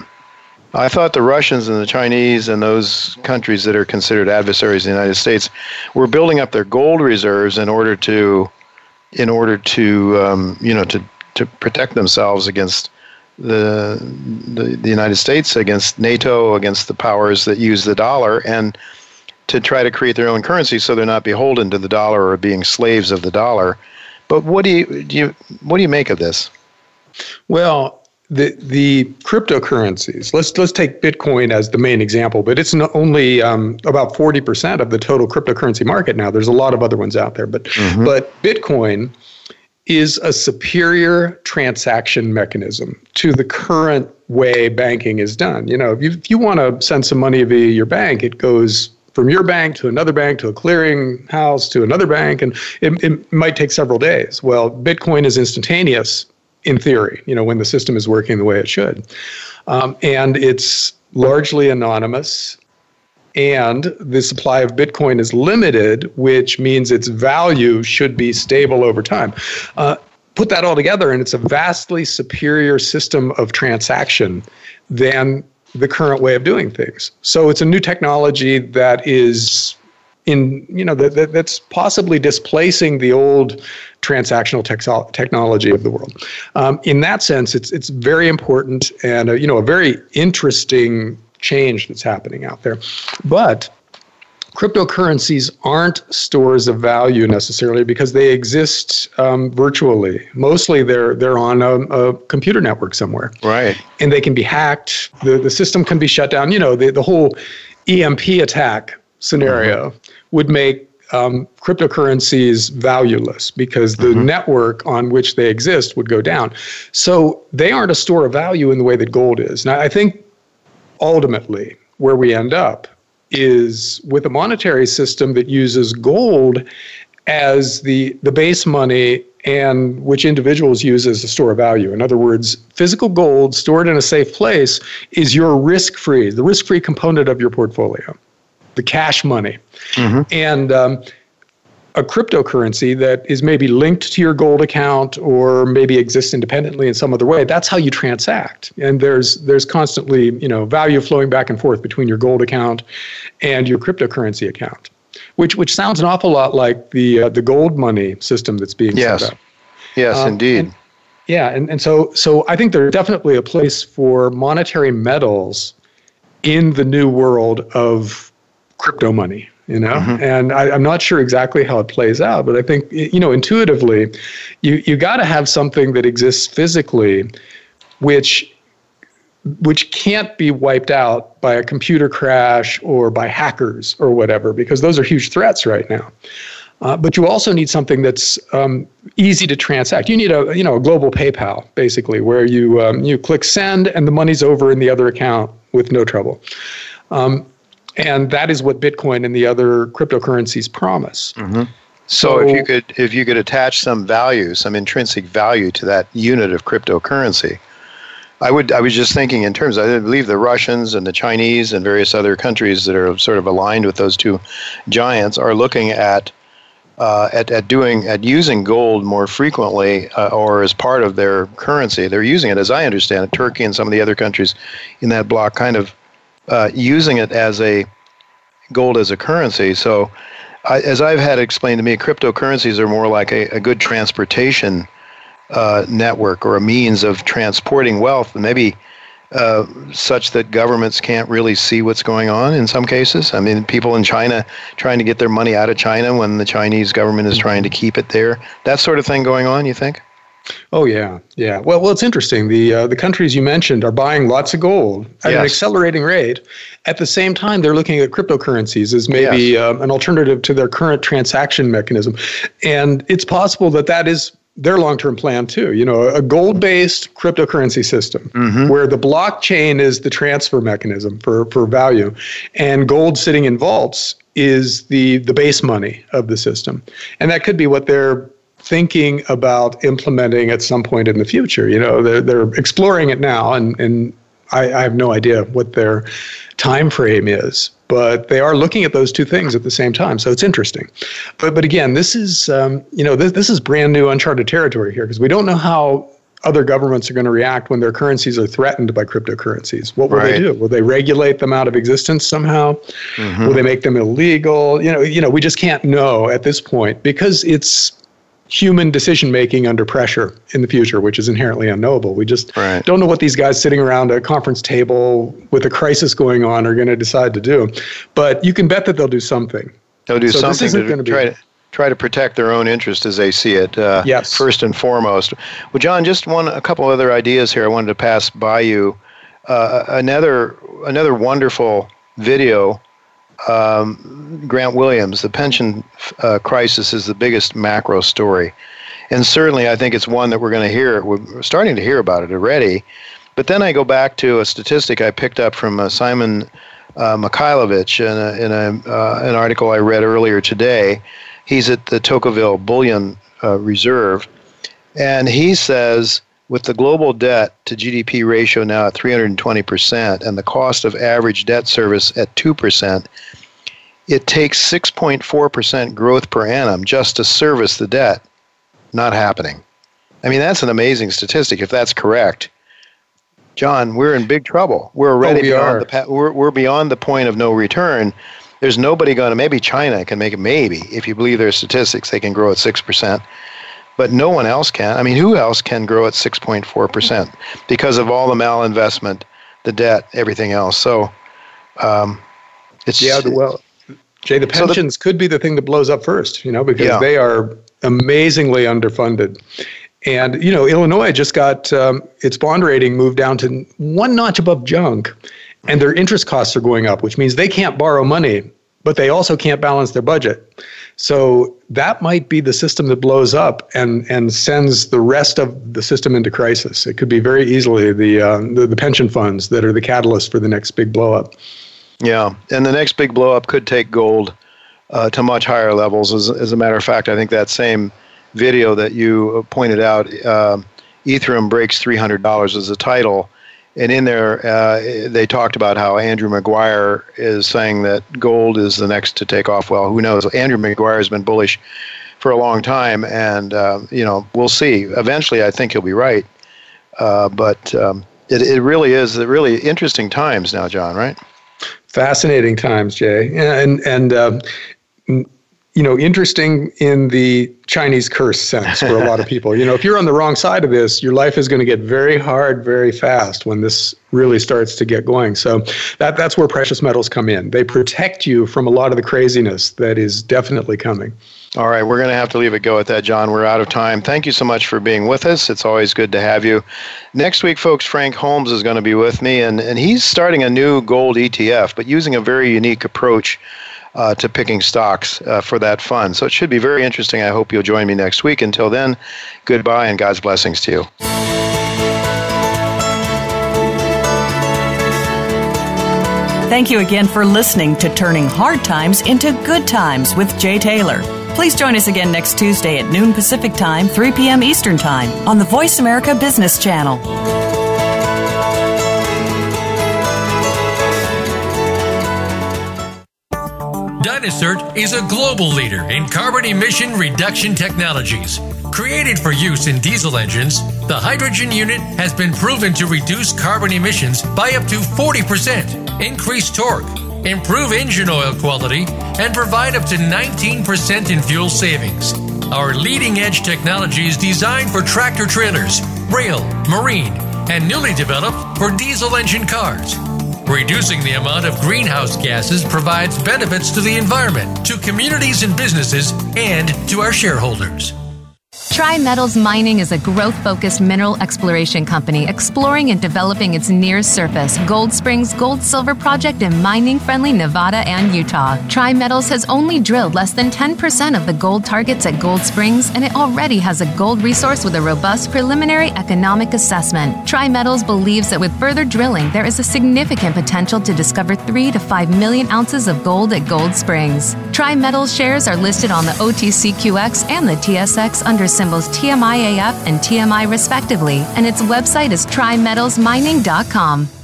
I thought the Russians and the Chinese and those countries that are considered adversaries of the United States were building up their gold reserves in order to, in order to, um, you know, to to protect themselves against the, the the United States, against NATO, against the powers that use the dollar, and to try to create their own currency so they're not beholden to the dollar or being slaves of the dollar. But what do you, do you what do you make of this? Well, the the cryptocurrencies. Let's let's take Bitcoin as the main example, but it's not only um, about forty percent of the total cryptocurrency market now. There's a lot of other ones out there, but mm-hmm. but Bitcoin is a superior transaction mechanism to the current way banking is done. You know, if you, if you want to send some money via your bank, it goes from your bank to another bank to a clearing house to another bank, and it, it might take several days. Well, Bitcoin is instantaneous in theory, you know, when the system is working the way it should. Um, and it's largely anonymous. And the supply of Bitcoin is limited, which means its value should be stable over time. Uh, put that all together, and it's a vastly superior system of transaction than the current way of doing things. So it's a new technology that is in you know that, that, that's possibly displacing the old transactional texo- technology of the world. Um, in that sense, it's it's very important and a, you know a very interesting change that's happening out there. But cryptocurrencies aren't stores of value necessarily because they exist um, virtually. Mostly, they're they're on a, a, computer network somewhere, right? And they can be hacked. the The system can be shut down. You know, the the whole EMP attack scenario mm-hmm. would make um, cryptocurrencies valueless because the mm-hmm. network on which they exist would go down. So they aren't a store of value in the way that gold is. Now, I think ultimately where we end up is with a monetary system that uses gold as the, the base money and which individuals use as a store of value. In other words, physical gold stored in a safe place is your risk free, the risk free component of your portfolio the cash money. Mm-hmm. And um, a cryptocurrency that is maybe linked to your gold account or maybe exists independently in some other way that's how you transact and there's there's constantly you know value flowing back and forth between your gold account and your cryptocurrency account which which sounds an awful lot like the uh, the gold money system that's being yes. set up yes um, indeed and, yeah and, and so so i think there's definitely a place for monetary metals in the new world of crypto money you know mm-hmm. and I, am not sure exactly how it plays out but i think you know intuitively you you got to have something that exists physically which which can't be wiped out by a computer crash or by hackers or whatever because those are huge threats right now uh, but you also need something that's um, easy to transact. You need a you know a global PayPal basically, where you um, you click send and the money's over in the other account with no trouble. Um, and that is what Bitcoin and the other cryptocurrencies promise. Mm-hmm. So, so, if you could if you could attach some value, some intrinsic value to that unit of cryptocurrency, I would I was just thinking in terms. I believe the Russians and the Chinese and various other countries that are sort of aligned with those two giants are looking at. Uh, at, at doing at using gold more frequently uh, or as part of their currency, they're using it as I understand it. Turkey and some of the other countries in that bloc kind of uh, using it as a gold as a currency. So, I, as I've had explained to me, cryptocurrencies are more like a, a good transportation uh, network or a means of transporting wealth, maybe uh, such that governments can't really see what's going on in some cases. I mean, people in China trying to get their money out of China when the Chinese government is trying to keep it there. That sort of thing going on, you think? Oh yeah, yeah. Well, well, it's interesting. The uh, the countries you mentioned are buying lots of gold at yes. an accelerating rate. At the same time, they're looking at cryptocurrencies as maybe yes. uh, an alternative to their current transaction mechanism, and it's possible that that is their long-term plan too. You know, a gold-based cryptocurrency system mm-hmm. where the blockchain is the transfer mechanism for for value, and gold sitting in vaults is the the base money of the system, and that could be what they're thinking about implementing at some point in the future. You know, they're, they're exploring it now, and, and I, I have no idea what their time frame is but they are looking at those two things at the same time. So it's interesting. But but again, this is um, you know this this is brand new uncharted territory here because we don't know how other governments are going to react when their currencies are threatened by cryptocurrencies. What will right. they do? Will they regulate them out of existence somehow? Mm-hmm. Will they make them illegal? You know, you know, we just can't know at this point because it's human decision making under pressure in the future, which is inherently unknowable. We just right. don't know what these guys sitting around a conference table with a crisis going on are going to decide to do. But you can bet that they'll do something. They'll do so something to try to try to protect their own interest as they see it. Uh, yes. First and foremost. Well, John, just one a couple other ideas here. I wanted to pass by you. Uh, another another wonderful video um, Grant Williams, the pension uh, crisis is the biggest macro story. And certainly, I think it's one that we're going to hear. We're starting to hear about it already. But then I go back to a statistic I picked up from uh, Simon uh, Mikhailovich in, a, in a, uh, an article I read earlier today. He's at the Tocqueville Bullion uh, Reserve. And he says with the global debt to GDP ratio now at 320% and the cost of average debt service at 2%, it takes 6.4% growth per annum just to service the debt. Not happening. I mean, that's an amazing statistic if that's correct. John, we're in big trouble. We're oh, already oh, we beyond are. the we're, we're beyond the point of no return. There's nobody going to. Maybe China can make it. Maybe if you believe their statistics, they can grow at six percent but no one else can. I mean, who else can grow at 6.4% because of all the malinvestment, the debt, everything else? So um, it's. Yeah, well, Jay, the pensions so the, could be the thing that blows up first, you know, because yeah. they are amazingly underfunded. And, you know, Illinois just got um, its bond rating moved down to one notch above junk, and their interest costs are going up, which means they can't borrow money, but they also can't balance their budget. So that might be the system that blows up and, and sends the rest of the system into crisis. It could be very easily the, uh, the, the pension funds that are the catalyst for the next big blowup. Yeah, and the next big blowup could take gold uh, to much higher levels. As, as a matter of fact, I think that same video that you pointed out, uh, Ethereum breaks $300 as a title and in there uh, they talked about how Andrew Maguire is saying that gold is the next to take off. Well, who knows? Andrew Maguire has been bullish for a long time, and uh, you know we'll see. Eventually, I think he'll be right. Uh, but um, it, it really is really interesting times now, John. Right? Fascinating times, Jay, and and uh, you know, interesting in the Chinese curse sense for a lot of people. You know, if you're on the wrong side of this, your life is going to get very hard very fast when this really starts to get going. So that that's where precious metals come in. They protect you from a lot of the craziness that is definitely coming. All right, we're going to have to leave it go at that, John. We're out of time. Thank you so much for being with us. It's always good to have you. Next week, folks, Frank Holmes is going to be with me, and, and he's starting a new gold ETF, but using a very unique approach uh, to picking stocks uh, for that fund. So it should be very interesting. I hope you'll join me next week. Until then, goodbye and God's blessings to you. Thank you again for listening to Turning Hard Times into Good Times with Jay Taylor. Please join us again next Tuesday at noon Pacific Time, 3 p.m. Eastern Time on the Voice America Business Channel. Dynacert is a global leader in carbon emission reduction technologies. Created for use in diesel engines, the HydraGEN unit has been proven to reduce carbon emissions by up to 40%, increase torque, improve engine oil quality, and provide up to 19% in fuel savings. Our leading edge technology is designed for tractor trailers, rail, marine, and newly developed for diesel engine cars. Reducing the amount of greenhouse gases provides benefits to the environment, to communities and businesses, and to our shareholders. Tri-Metals Mining is a growth-focused mineral exploration company exploring and developing its near-surface Gold Springs gold-silver project in mining-friendly Nevada and Utah. Tri-Metals has only drilled less than 10% of the gold targets at Gold Springs, and it already has a gold resource with a robust preliminary economic assessment. Tri-Metals believes that with further drilling, there is a significant potential to discover 3 to 5 million ounces of gold at Gold Springs. Tri-Metals shares are listed on the OTCQX and the TSX under symbols TMIAF and TMI respectively, and its website is trimetalsmining.com.